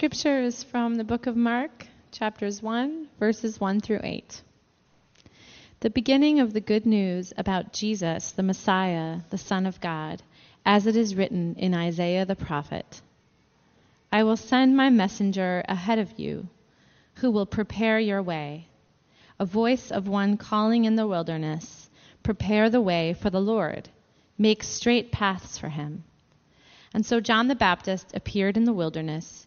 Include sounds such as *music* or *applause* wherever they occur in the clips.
scripture is from the book of Mark, chapters 1, verses 1 through 8. The beginning of the good news about Jesus, the Messiah, the Son of God, as it is written in Isaiah the prophet I will send my messenger ahead of you, who will prepare your way. A voice of one calling in the wilderness, Prepare the way for the Lord, make straight paths for him. And so John the Baptist appeared in the wilderness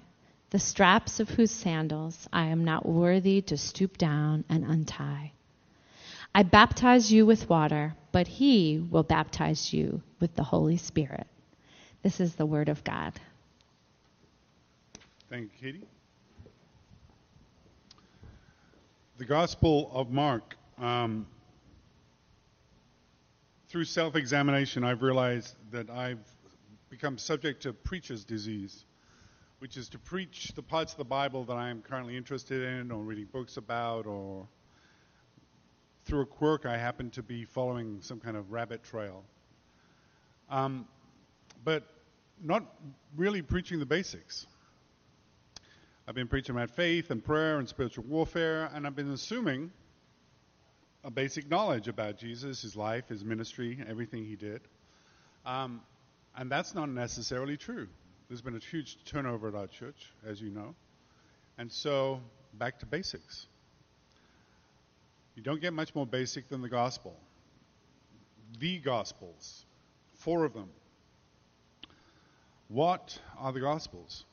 the straps of whose sandals I am not worthy to stoop down and untie. I baptize you with water, but he will baptize you with the Holy Spirit. This is the word of God. Thank you, Katie. The Gospel of Mark. Um, through self examination, I've realized that I've become subject to preacher's disease which is to preach the parts of the Bible that I am currently interested in or reading books about, or through a quirk, I happen to be following some kind of rabbit trail. Um, but not really preaching the basics. I've been preaching about faith and prayer and spiritual warfare, and I've been assuming a basic knowledge about Jesus, his life, his ministry, everything he did. Um, and that's not necessarily true. There's been a huge turnover at our church, as you know. And so, back to basics. You don't get much more basic than the gospel. The gospels, four of them. What are the gospels?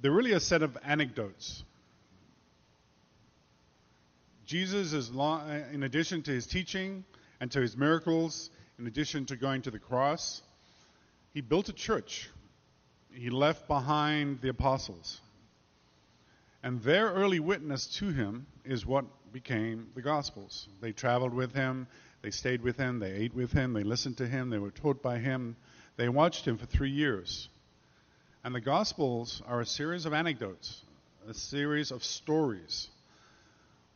They're really a set of anecdotes. Jesus is, in addition to his teaching and to his miracles, in addition to going to the cross, he built a church. He left behind the apostles. And their early witness to him is what became the Gospels. They traveled with him, they stayed with him, they ate with him, they listened to him, they were taught by him, they watched him for three years. And the Gospels are a series of anecdotes, a series of stories.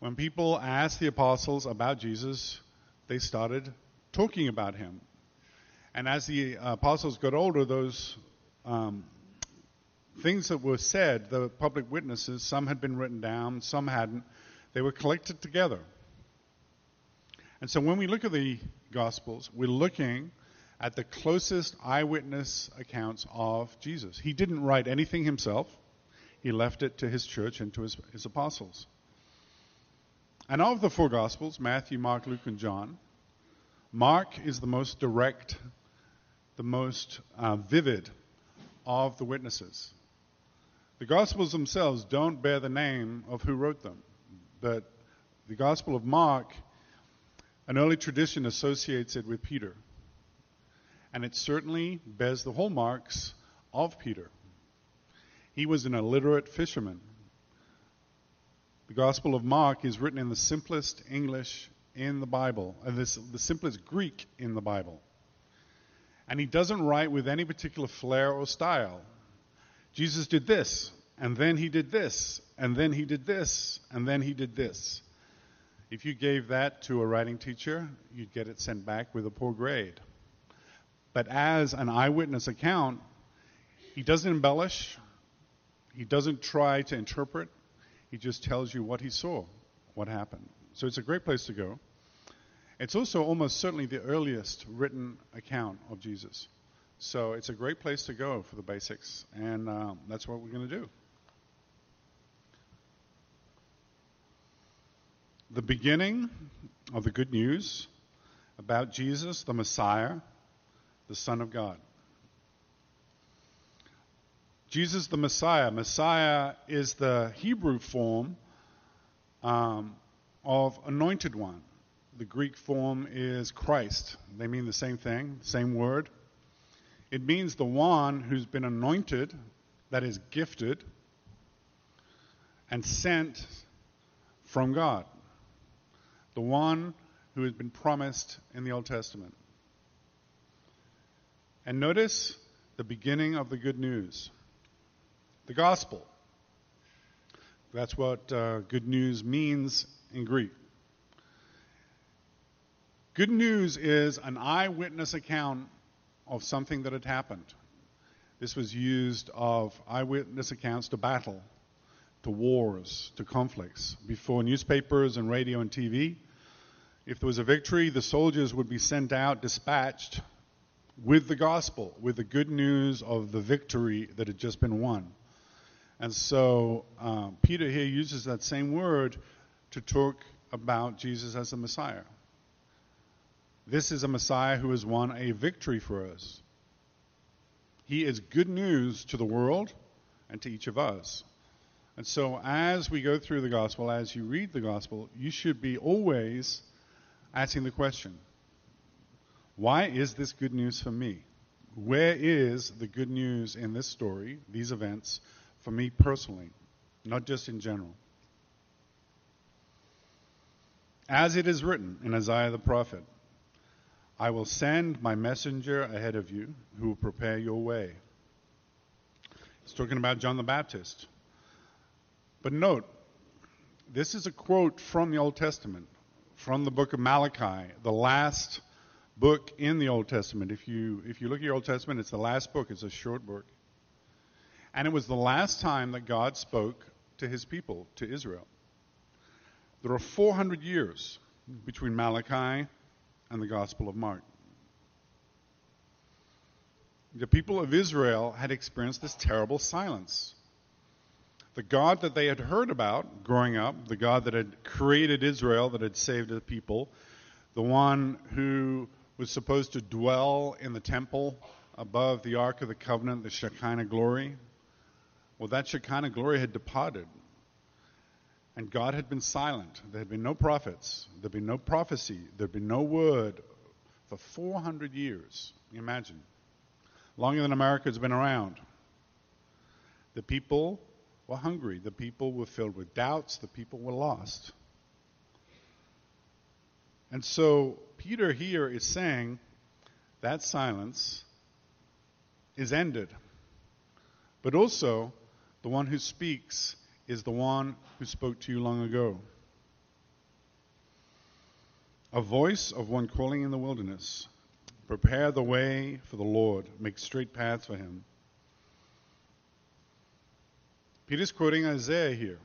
When people asked the apostles about Jesus, they started talking about him. And as the apostles got older, those um, things that were said, the public witnesses, some had been written down, some hadn't, they were collected together. And so when we look at the Gospels, we're looking at the closest eyewitness accounts of Jesus. He didn't write anything himself, he left it to his church and to his, his apostles. And of the four Gospels, Matthew, Mark, Luke, and John, Mark is the most direct the most uh, vivid of the witnesses. The Gospels themselves don't bear the name of who wrote them, but the Gospel of Mark, an early tradition associates it with Peter. And it certainly bears the hallmarks of Peter. He was an illiterate fisherman. The Gospel of Mark is written in the simplest English in the Bible, and this, the simplest Greek in the Bible. And he doesn't write with any particular flair or style. Jesus did this, and then he did this, and then he did this, and then he did this. If you gave that to a writing teacher, you'd get it sent back with a poor grade. But as an eyewitness account, he doesn't embellish, he doesn't try to interpret, he just tells you what he saw, what happened. So it's a great place to go. It's also almost certainly the earliest written account of Jesus. So it's a great place to go for the basics, and um, that's what we're going to do. The beginning of the good news about Jesus, the Messiah, the Son of God. Jesus the Messiah. Messiah is the Hebrew form um, of anointed one. The Greek form is Christ. They mean the same thing, same word. It means the one who's been anointed that is gifted and sent from God, the one who has been promised in the Old Testament. And notice the beginning of the good news the gospel. That's what uh, good news means in Greek. Good news is an eyewitness account of something that had happened. This was used of eyewitness accounts to battle, to wars, to conflicts. Before newspapers and radio and TV, if there was a victory, the soldiers would be sent out, dispatched with the gospel, with the good news of the victory that had just been won. And so uh, Peter here uses that same word to talk about Jesus as the Messiah. This is a Messiah who has won a victory for us. He is good news to the world and to each of us. And so, as we go through the gospel, as you read the gospel, you should be always asking the question why is this good news for me? Where is the good news in this story, these events, for me personally, not just in general? As it is written in Isaiah the prophet, I will send my messenger ahead of you who will prepare your way. He's talking about John the Baptist. But note, this is a quote from the Old Testament, from the book of Malachi, the last book in the Old Testament. If you, if you look at your Old Testament, it's the last book, it's a short book. And it was the last time that God spoke to his people, to Israel. There are 400 years between Malachi and the Gospel of Mark. The people of Israel had experienced this terrible silence. The God that they had heard about growing up, the God that had created Israel, that had saved the people, the one who was supposed to dwell in the temple above the Ark of the Covenant, the Shekinah glory, well, that Shekinah glory had departed. And God had been silent. There had been no prophets. There had been no prophecy. There had been no word for 400 years. Imagine. Longer than America has been around. The people were hungry. The people were filled with doubts. The people were lost. And so Peter here is saying that silence is ended. But also, the one who speaks is the one who spoke to you long ago. A voice of one calling in the wilderness Prepare the way for the Lord, make straight paths for him. Peter's quoting Isaiah here.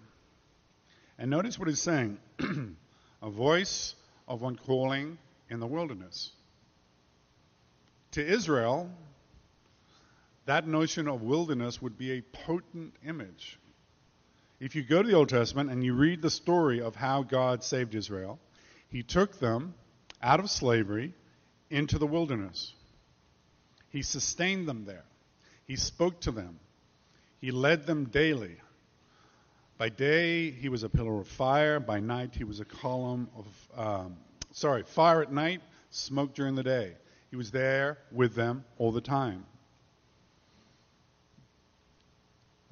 And notice what he's saying *clears throat* a voice of one calling in the wilderness. To Israel, that notion of wilderness would be a potent image. If you go to the Old Testament and you read the story of how God saved Israel, He took them out of slavery into the wilderness. He sustained them there. He spoke to them. He led them daily. By day, he was a pillar of fire. By night, he was a column of, um, sorry, fire at night, smoke during the day. He was there with them all the time.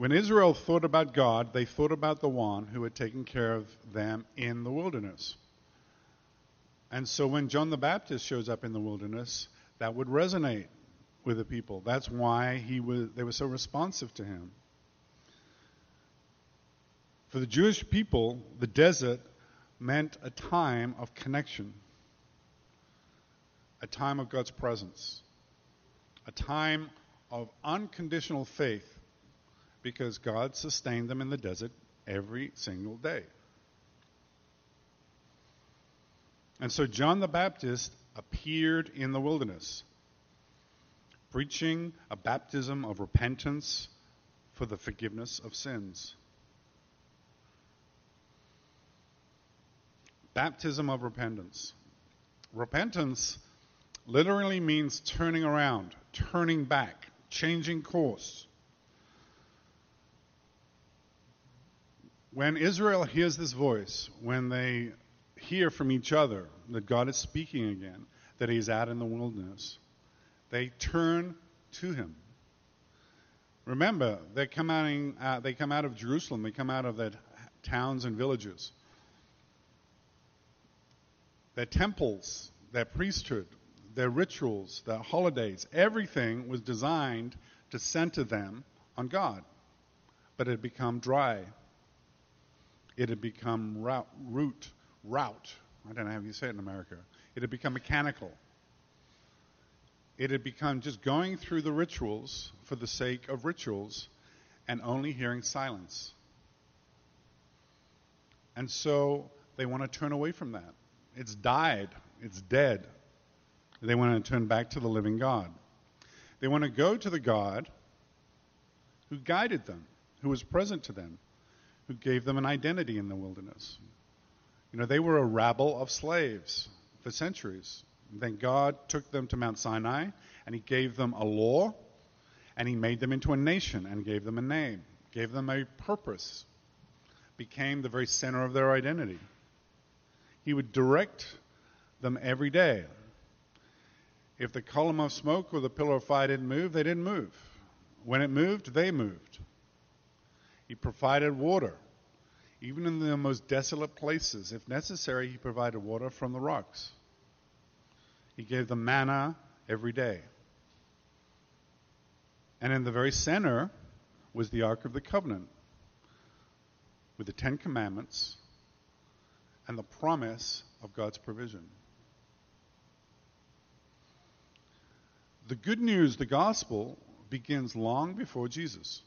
When Israel thought about God, they thought about the one who had taken care of them in the wilderness. And so when John the Baptist shows up in the wilderness, that would resonate with the people. That's why he was, they were so responsive to him. For the Jewish people, the desert meant a time of connection, a time of God's presence, a time of unconditional faith because God sustained them in the desert every single day. And so John the Baptist appeared in the wilderness, preaching a baptism of repentance for the forgiveness of sins. Baptism of repentance. Repentance literally means turning around, turning back, changing course. When Israel hears this voice, when they hear from each other that God is speaking again, that He's out in the wilderness, they turn to Him. Remember, they come, out, uh, they come out of Jerusalem, they come out of their towns and villages. Their temples, their priesthood, their rituals, their holidays, everything was designed to center them on God. But it had become dry. It had become route, root, route. I don't know how you say it in America. It had become mechanical. It had become just going through the rituals for the sake of rituals and only hearing silence. And so they want to turn away from that. It's died, it's dead. They want to turn back to the living God. They want to go to the God who guided them, who was present to them, who gave them an identity in the wilderness. You know, they were a rabble of slaves for centuries. Then God took them to Mount Sinai and he gave them a law and he made them into a nation and gave them a name, gave them a purpose, became the very center of their identity. He would direct them every day. If the column of smoke or the pillar of fire didn't move, they didn't move. When it moved, they moved. He provided water. Even in the most desolate places, if necessary, he provided water from the rocks. He gave them manna every day. And in the very center was the Ark of the Covenant with the Ten Commandments and the promise of God's provision. The good news, the gospel, begins long before Jesus.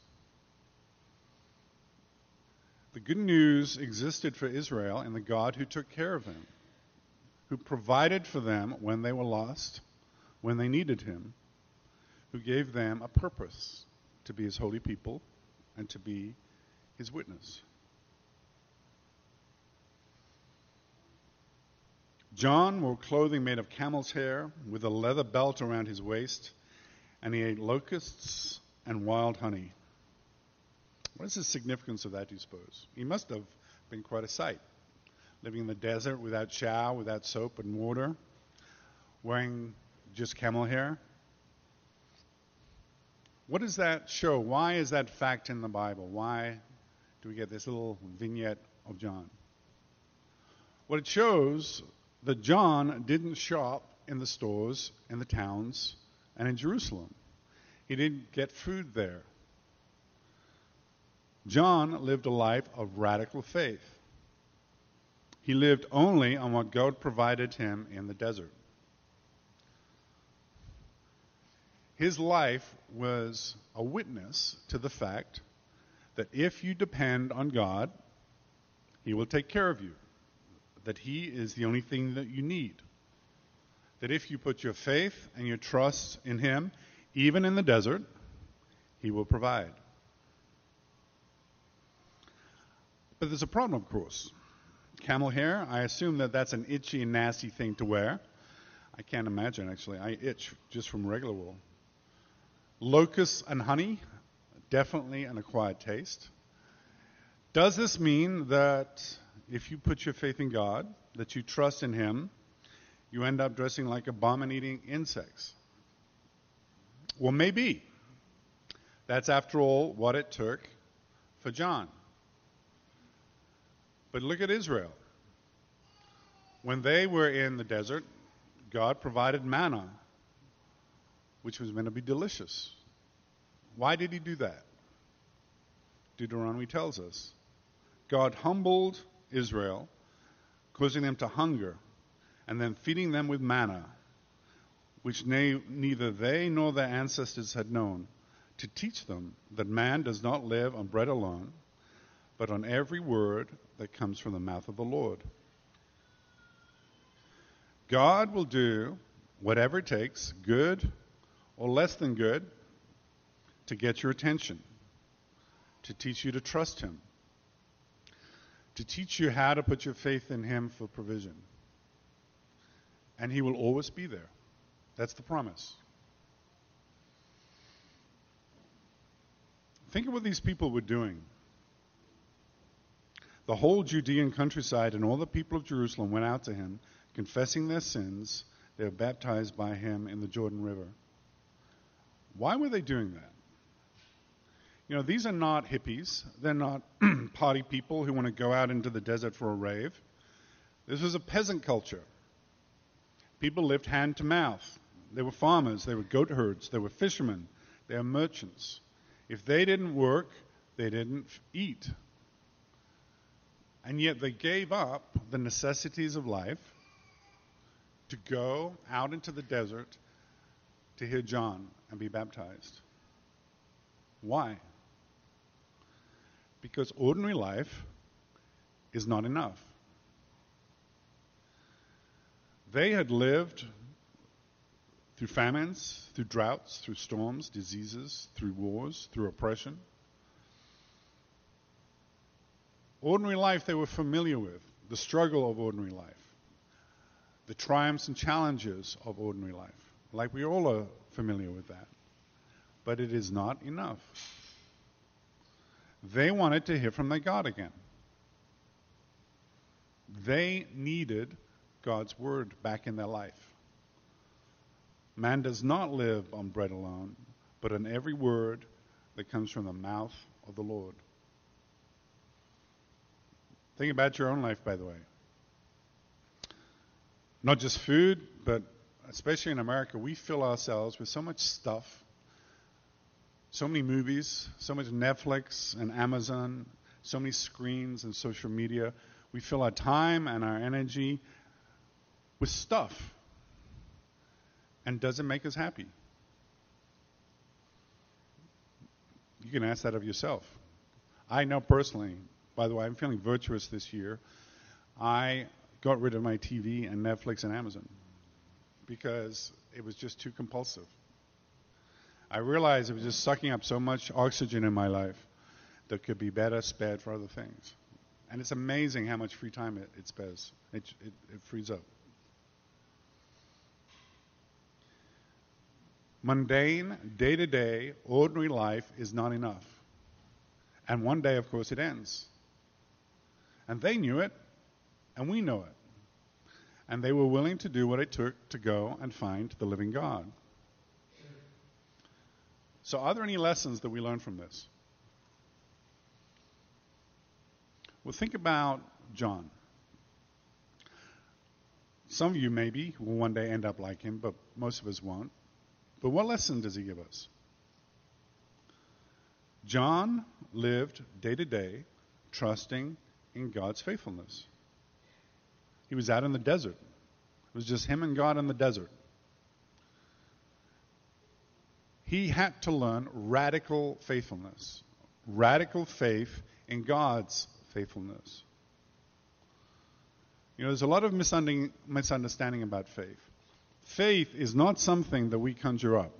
The good news existed for Israel in the God who took care of them, who provided for them when they were lost, when they needed Him, who gave them a purpose to be His holy people and to be His witness. John wore clothing made of camel's hair with a leather belt around his waist, and he ate locusts and wild honey. What is the significance of that, do you suppose? He must have been quite a sight. Living in the desert without shower, without soap and water, wearing just camel hair. What does that show? Why is that fact in the Bible? Why do we get this little vignette of John? What it shows that John didn't shop in the stores in the towns and in Jerusalem. He didn't get food there. John lived a life of radical faith. He lived only on what God provided him in the desert. His life was a witness to the fact that if you depend on God, He will take care of you that He is the only thing that you need. That if you put your faith and your trust in Him, even in the desert, He will provide. But there's a problem, of course. Camel hair, I assume that that's an itchy and nasty thing to wear. I can't imagine, actually. I itch just from regular wool. Locusts and honey, definitely an acquired taste. Does this mean that if you put your faith in God, that you trust in Him, you end up dressing like a bum and eating insects. Well, maybe. That's, after all, what it took for John. But look at Israel. When they were in the desert, God provided manna, which was meant to be delicious. Why did He do that? Deuteronomy tells us. God humbled Israel, causing them to hunger, and then feeding them with manna, which ne- neither they nor their ancestors had known, to teach them that man does not live on bread alone, but on every word that comes from the mouth of the Lord. God will do whatever it takes, good or less than good, to get your attention, to teach you to trust Him to teach you how to put your faith in Him for provision. And He will always be there. That's the promise. Think of what these people were doing. The whole Judean countryside and all the people of Jerusalem went out to him, confessing their sins. They were baptized by him in the Jordan River. Why were they doing that? You know, these are not hippies. They're not *clears throat* party people who want to go out into the desert for a rave. This was a peasant culture. People lived hand to mouth. They were farmers, they were goat herds, they were fishermen, they were merchants. If they didn't work, they didn't eat. And yet they gave up the necessities of life to go out into the desert to hear John and be baptized. Why? Because ordinary life is not enough. They had lived through famines, through droughts, through storms, diseases, through wars, through oppression. Ordinary life they were familiar with, the struggle of ordinary life, the triumphs and challenges of ordinary life. Like we all are familiar with that. But it is not enough. They wanted to hear from their God again. They needed God's word back in their life. Man does not live on bread alone, but on every word that comes from the mouth of the Lord. Think about your own life, by the way. Not just food, but especially in America, we fill ourselves with so much stuff, so many movies, so much Netflix and Amazon, so many screens and social media. We fill our time and our energy with stuff. And does it make us happy? You can ask that of yourself. I know personally, by the way, I'm feeling virtuous this year. I got rid of my TV and Netflix and Amazon because it was just too compulsive. I realized it was just sucking up so much oxygen in my life that could be better spared for other things. And it's amazing how much free time it, it spares, it, it, it frees up. Mundane, day to day, ordinary life is not enough. And one day, of course, it ends. And they knew it, and we know it. And they were willing to do what it took to go and find the living God. So, are there any lessons that we learn from this? Well, think about John. Some of you maybe will one day end up like him, but most of us won't. But what lesson does he give us? John lived day to day trusting in God's faithfulness. He was out in the desert. It was just him and God in the desert. He had to learn radical faithfulness, radical faith in God's faithfulness. You know, there's a lot of misunderstanding about faith. Faith is not something that we conjure up.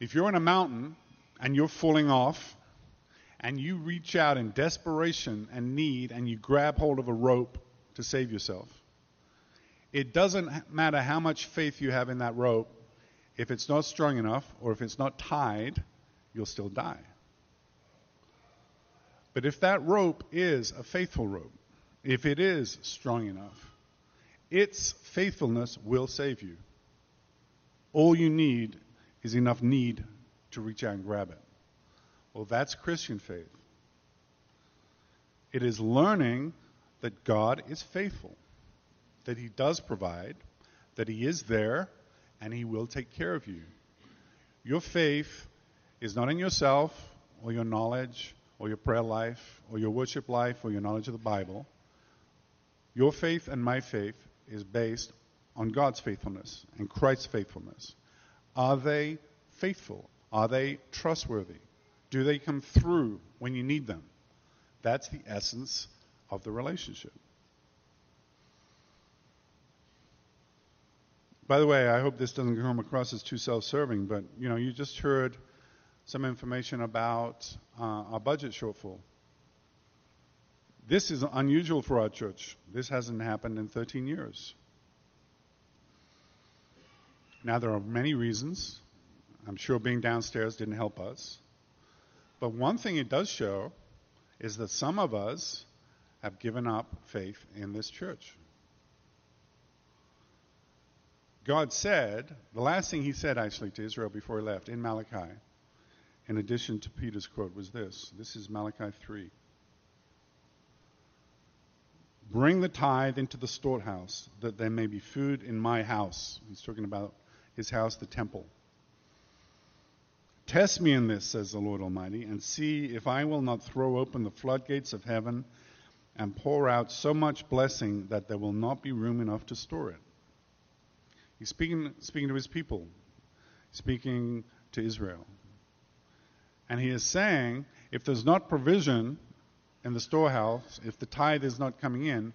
If you're in a mountain and you're falling off, and you reach out in desperation and need, and you grab hold of a rope to save yourself, it doesn't matter how much faith you have in that rope, if it's not strong enough or if it's not tied, you'll still die. But if that rope is a faithful rope, if it is strong enough, its faithfulness will save you. All you need is enough need to reach out and grab it. Well, that's Christian faith. It is learning that God is faithful, that He does provide, that He is there, and He will take care of you. Your faith is not in yourself or your knowledge or your prayer life or your worship life or your knowledge of the Bible. Your faith and my faith is based on God's faithfulness and Christ's faithfulness. Are they faithful? Are they trustworthy? Do they come through when you need them? That's the essence of the relationship. By the way, I hope this doesn't come across as too self-serving, but you know, you just heard some information about uh, our budget shortfall. This is unusual for our church. This hasn't happened in 13 years. Now, there are many reasons. I'm sure being downstairs didn't help us. But one thing it does show is that some of us have given up faith in this church. God said, the last thing he said actually to Israel before he left in Malachi, in addition to Peter's quote, was this. This is Malachi 3. Bring the tithe into the storehouse, that there may be food in my house. He's talking about his house, the temple. Test me in this, says the Lord Almighty, and see if I will not throw open the floodgates of heaven and pour out so much blessing that there will not be room enough to store it. He's speaking, speaking to his people, speaking to Israel. And he is saying, if there's not provision in the storehouse, if the tithe is not coming in,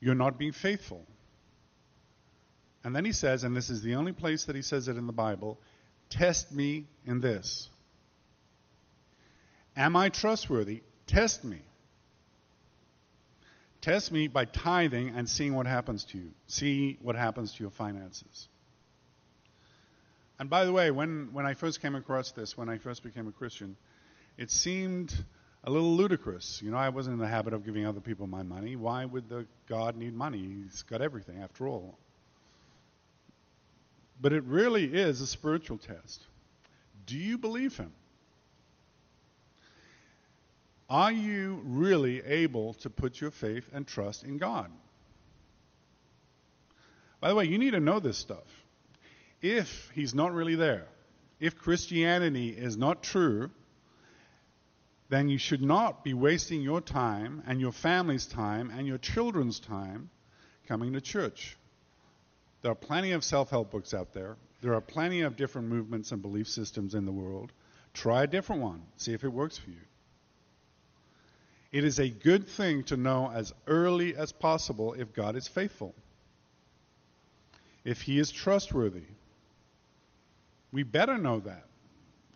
you're not being faithful. And then he says, and this is the only place that he says it in the Bible test me in this. Am I trustworthy? Test me. Test me by tithing and seeing what happens to you. See what happens to your finances. And by the way, when, when I first came across this, when I first became a Christian, it seemed a little ludicrous. You know, I wasn't in the habit of giving other people my money. Why would the God need money? He's got everything, after all. But it really is a spiritual test. Do you believe Him? Are you really able to put your faith and trust in God? By the way, you need to know this stuff. If He's not really there, if Christianity is not true, then you should not be wasting your time and your family's time and your children's time coming to church. There are plenty of self help books out there. There are plenty of different movements and belief systems in the world. Try a different one, see if it works for you. It is a good thing to know as early as possible if God is faithful, if He is trustworthy. We better know that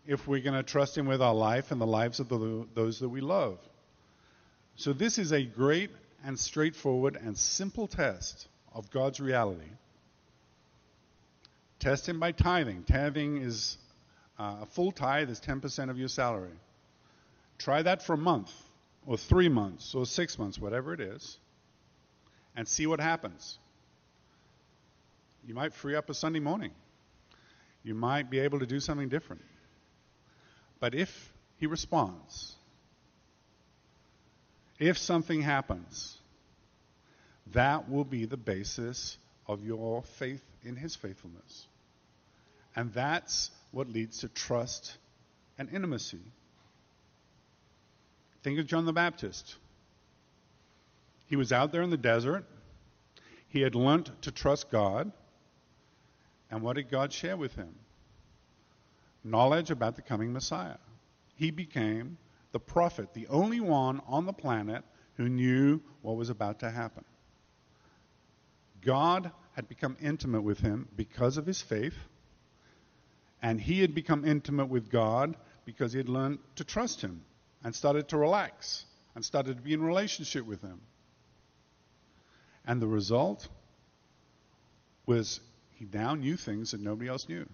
if we're going to trust Him with our life and the lives of the, those that we love. So, this is a great and straightforward and simple test of God's reality. Test Him by tithing. Tithing is uh, a full tithe is 10% of your salary. Try that for a month, or three months, or six months, whatever it is, and see what happens. You might free up a Sunday morning. You might be able to do something different. But if he responds, if something happens, that will be the basis of your faith in his faithfulness. And that's what leads to trust and intimacy. Think of John the Baptist. He was out there in the desert. He had learnt to trust God. And what did God share with him? knowledge about the coming Messiah. He became the prophet, the only one on the planet who knew what was about to happen. God had become intimate with him because of his faith, and he had become intimate with God because he had learned to trust him and started to relax and started to be in relationship with him. And the result was he now knew things that nobody else knew.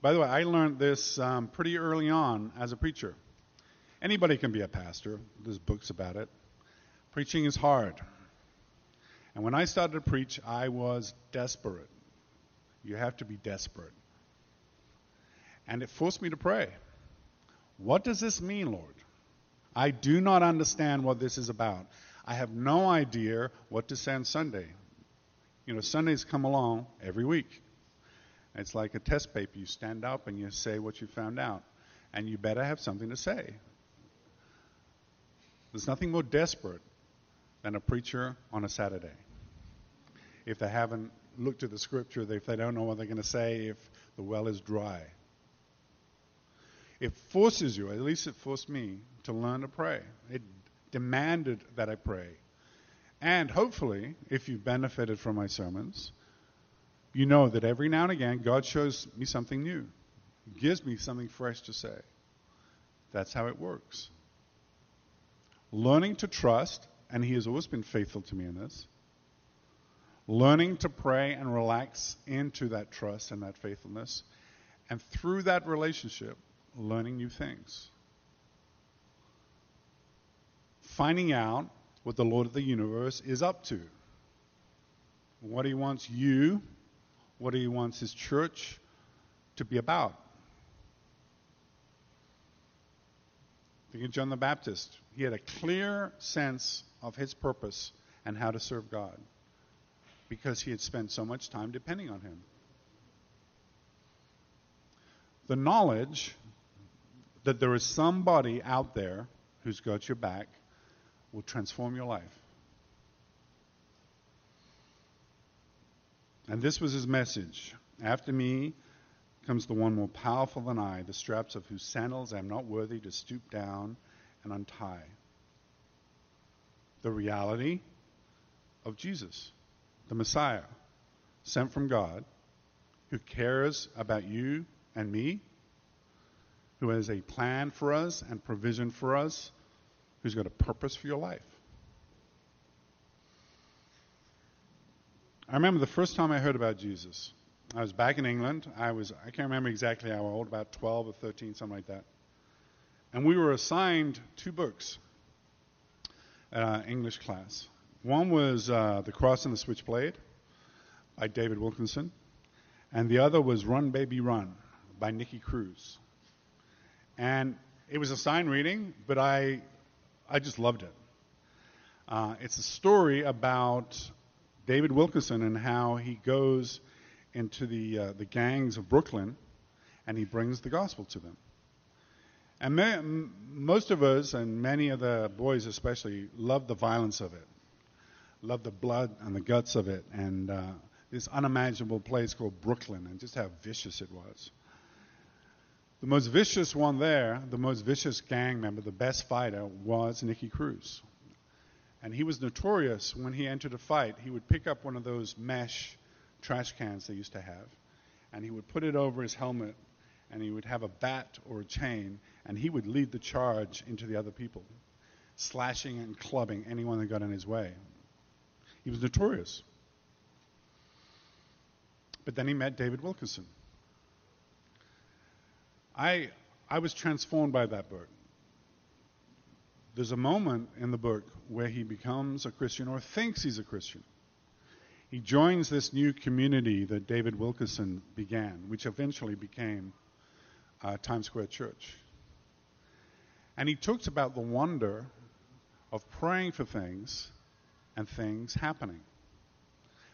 By the way, I learned this um, pretty early on as a preacher. Anybody can be a pastor, there's books about it. Preaching is hard. And when I started to preach, I was desperate. You have to be desperate. And it forced me to pray. What does this mean, Lord? I do not understand what this is about. I have no idea what to say on Sunday. You know, Sundays come along every week. It's like a test paper. You stand up and you say what you found out. And you better have something to say. There's nothing more desperate than a preacher on a Saturday. If they haven't looked at the scripture, if they don't know what they're going to say, if the well is dry. It forces you, at least it forced me, to learn to pray. It demanded that I pray. And hopefully, if you've benefited from my sermons, you know that every now and again God shows me something new, gives me something fresh to say. That's how it works. Learning to trust, and He has always been faithful to me in this. Learning to pray and relax into that trust and that faithfulness. And through that relationship, learning new things. Finding out what the Lord of the universe is up to. What He wants you what he wants his church to be about. Think of John the Baptist. He had a clear sense of his purpose and how to serve God because he had spent so much time depending on him. The knowledge that there is somebody out there who's got your back will transform your life. And this was his message. After me comes the one more powerful than I, the straps of whose sandals I am not worthy to stoop down and untie. The reality of Jesus, the Messiah, sent from God, who cares about you and me, who has a plan for us and provision for us, who's got a purpose for your life. I remember the first time I heard about Jesus. I was back in England. I was I can't remember exactly how old, about 12 or 13, something like that. And we were assigned two books our English class. One was uh, The Cross and the Switchblade by David Wilkerson, and the other was Run Baby Run by Nicky Cruz. And it was a sign reading, but I I just loved it. Uh, it's a story about David Wilkerson and how he goes into the uh, the gangs of Brooklyn and he brings the gospel to them. And m- most of us, and many of the boys especially, love the violence of it, love the blood and the guts of it, and uh, this unimaginable place called Brooklyn, and just how vicious it was. The most vicious one there, the most vicious gang member, the best fighter, was Nicky Cruz. And he was notorious when he entered a fight. He would pick up one of those mesh trash cans they used to have, and he would put it over his helmet, and he would have a bat or a chain, and he would lead the charge into the other people, slashing and clubbing anyone that got in his way. He was notorious. But then he met David Wilkerson. I, I was transformed by that book. There's a moment in the book where he becomes a Christian or thinks he's a Christian. He joins this new community that David Wilkerson began, which eventually became uh, Times Square Church. And he talks about the wonder of praying for things and things happening.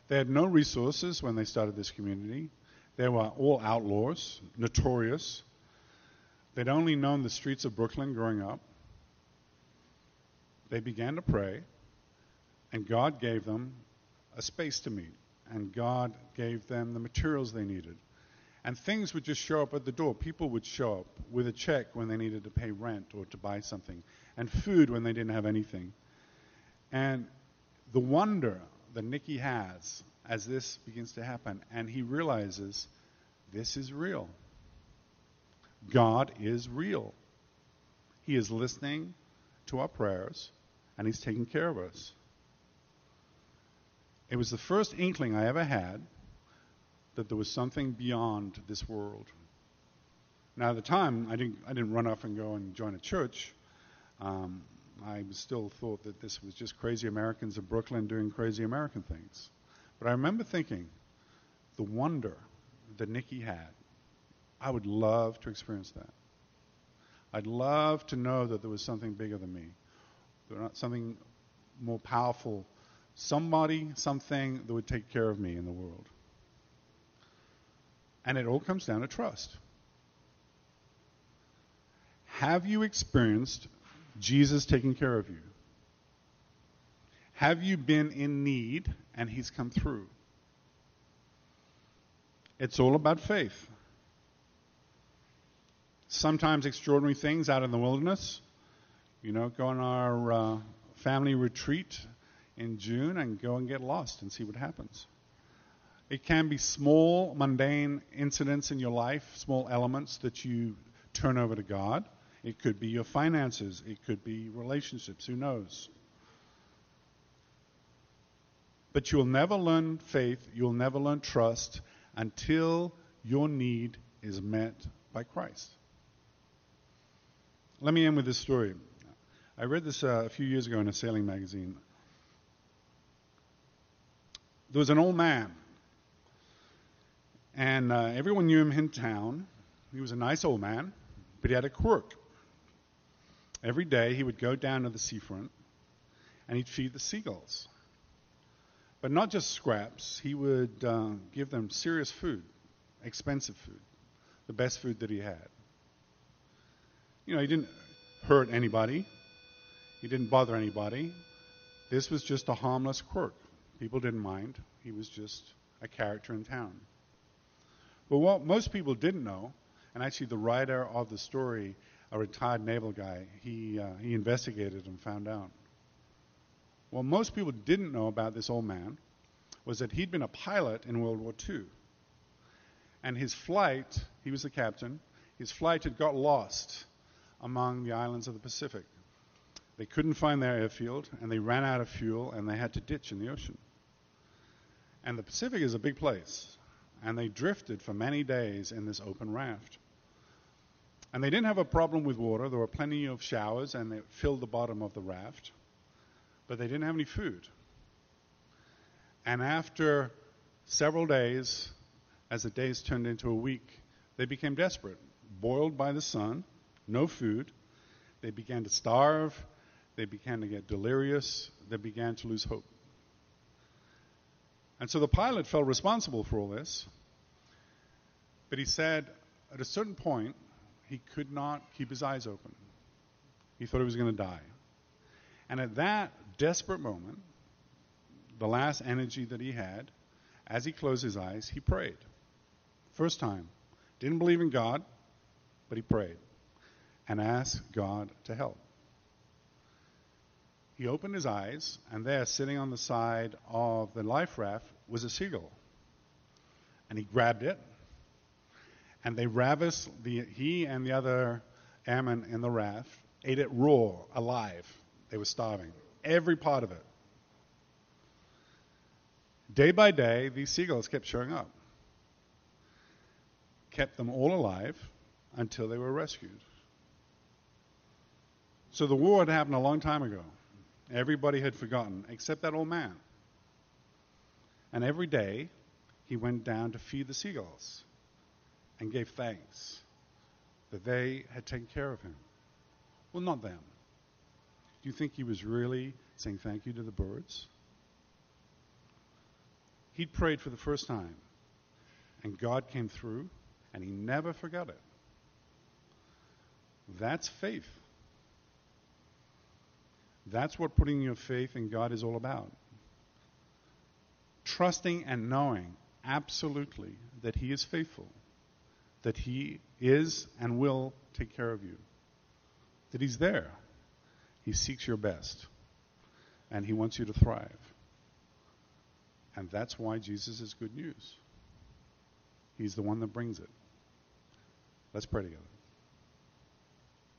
They had no resources when they started this community. They were all outlaws, notorious. They'd only known the streets of Brooklyn growing up. They began to pray, and God gave them a space to meet, and God gave them the materials they needed. And things would just show up at the door. People would show up with a check when they needed to pay rent or to buy something, and food when they didn't have anything. And the wonder that Nicky has as this begins to happen, and he realizes this is real. God is real. He is listening to our prayers, and He's taking care of us. It was the first inkling I ever had that there was something beyond this world. Now, at the time, I didn't, I didn't run off and go and join a church. Um, I still thought that this was just crazy Americans of Brooklyn doing crazy American things. But I remember thinking the wonder that Nicky had. I would love to experience that. I'd love to know that there was something bigger than me, something more powerful, somebody, something that would take care of me in the world. And it all comes down to trust. Have you experienced Jesus taking care of you? Have you been in need and He's come through? It's all about faith. Sometimes extraordinary things out in the wilderness. You know, go on our uh, family retreat in June and go and get lost and see what happens. It can be small, mundane incidents in your life, small elements that you turn over to God. It could be your finances. It could be relationships. Who knows? But you'll never learn faith, you'll never learn trust until your need is met by Christ. Let me end with this story. I read this uh, a few years ago in a sailing magazine. There was an old man, And uh, everyone knew him in town. He was a nice old man, but he had a quirk. Every day he would go down to the seafront and he'd feed the seagulls. But not just scraps, he would uh, give them serious food, expensive food, the best food that he had. You know, he didn't hurt anybody, he didn't bother anybody. This was just a harmless quirk. People didn't mind. He was just a character in town. But what most people didn't know, and actually the writer of the story, a retired naval guy, he, uh, he investigated and found out. What most people didn't know about this old man was that he'd been a pilot in World War II. And his flight, he was the captain, his flight had got lost among the islands of the Pacific. They couldn't find their airfield, and they ran out of fuel, and they had to ditch in the ocean. And the Pacific is a big place, and they drifted for many days in this open raft. And they didn't have a problem with water. There were plenty of showers, and it filled the bottom of the raft. But they didn't have any food. And after several days, as the days turned into a week, they became desperate. Boiled by the sun, no food. They began to starve. They began to get delirious. They began to lose hope. And so the pilot felt responsible for all this. But he said at a certain point, he could not keep his eyes open. He thought he was going to die. And at that desperate moment, the last energy that he had, as he closed his eyes, he prayed. First time. Didn't believe in God, but he prayed and asked God to help. He opened his eyes, and there, sitting on the side of the life raft, was a seagull. And he grabbed it, and they ravished the, he and the other airmen in the raft ate it raw, alive. They were starving. Every part of it. Day by day, these seagulls kept showing up. Kept them all alive until they were rescued. So the war had happened a long time ago. Everybody had forgotten, except that old man. And every day, he went down to feed the seagulls and gave thanks that they had taken care of him. Well, not them. Do you think he was really saying thank you to the birds? He'd prayed for the first time, and God came through, and he never forgot it. That's faith. That's what putting your faith in God is all about. Trusting and knowing absolutely that He is faithful, that He is and will take care of you, that He's there. He seeks your best, and He wants you to thrive. And that's why Jesus is good news. He's the one that brings it. Let's pray together.